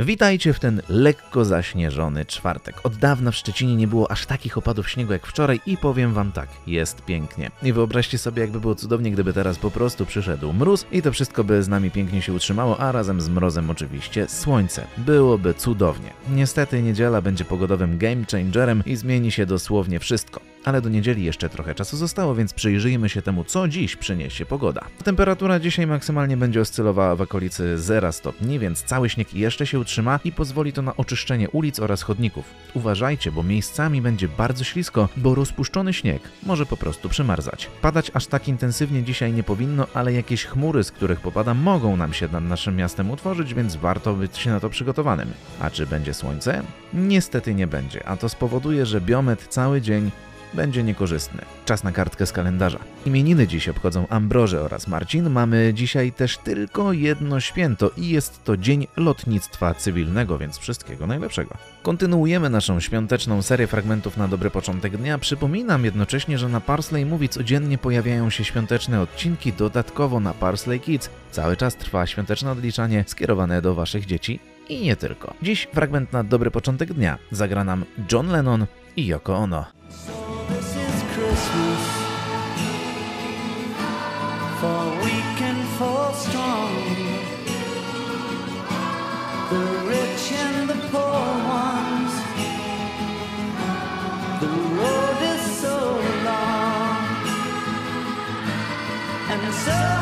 Witajcie w ten lekko zaśnieżony czwartek. Od dawna w Szczecinie nie było aż takich opadów śniegu jak wczoraj i powiem wam tak, jest pięknie. I wyobraźcie sobie, jakby było cudownie, gdyby teraz po prostu przyszedł mróz i to wszystko by z nami pięknie się utrzymało, a razem z mrozem oczywiście słońce. Byłoby cudownie. Niestety niedziela będzie pogodowym game changerem i zmieni się dosłownie wszystko. Ale do niedzieli jeszcze trochę czasu zostało, więc przyjrzyjmy się temu, co dziś przyniesie pogoda. Temperatura dzisiaj maksymalnie będzie oscylowała w okolicy 0 stopni, więc cały śnieg jeszcze się utrzyma i pozwoli to na oczyszczenie ulic oraz chodników. Uważajcie, bo miejscami będzie bardzo ślisko, bo rozpuszczony śnieg może po prostu przymarzać. Padać aż tak intensywnie dzisiaj nie powinno, ale jakieś chmury, z których popada, mogą nam się nad naszym miastem utworzyć, więc warto być na to przygotowanym. A czy będzie słońce? Niestety nie będzie, a to spowoduje, że biometr cały dzień będzie niekorzystny. Czas na kartkę z kalendarza. Imieniny dziś obchodzą Ambroże oraz Marcin. Mamy dzisiaj też tylko jedno święto i jest to Dzień Lotnictwa Cywilnego, więc wszystkiego najlepszego. Kontynuujemy naszą świąteczną serię fragmentów na dobry początek dnia. Przypominam jednocześnie, że na Parsley Movie codziennie pojawiają się świąteczne odcinki, dodatkowo na Parsley Kids. Cały czas trwa świąteczne odliczanie skierowane do waszych dzieci i nie tylko. Dziś fragment na dobry początek dnia zagra nam John Lennon i Yoko Ono. Christmas for weak and for strong. The rich and the poor ones. The road is so long and so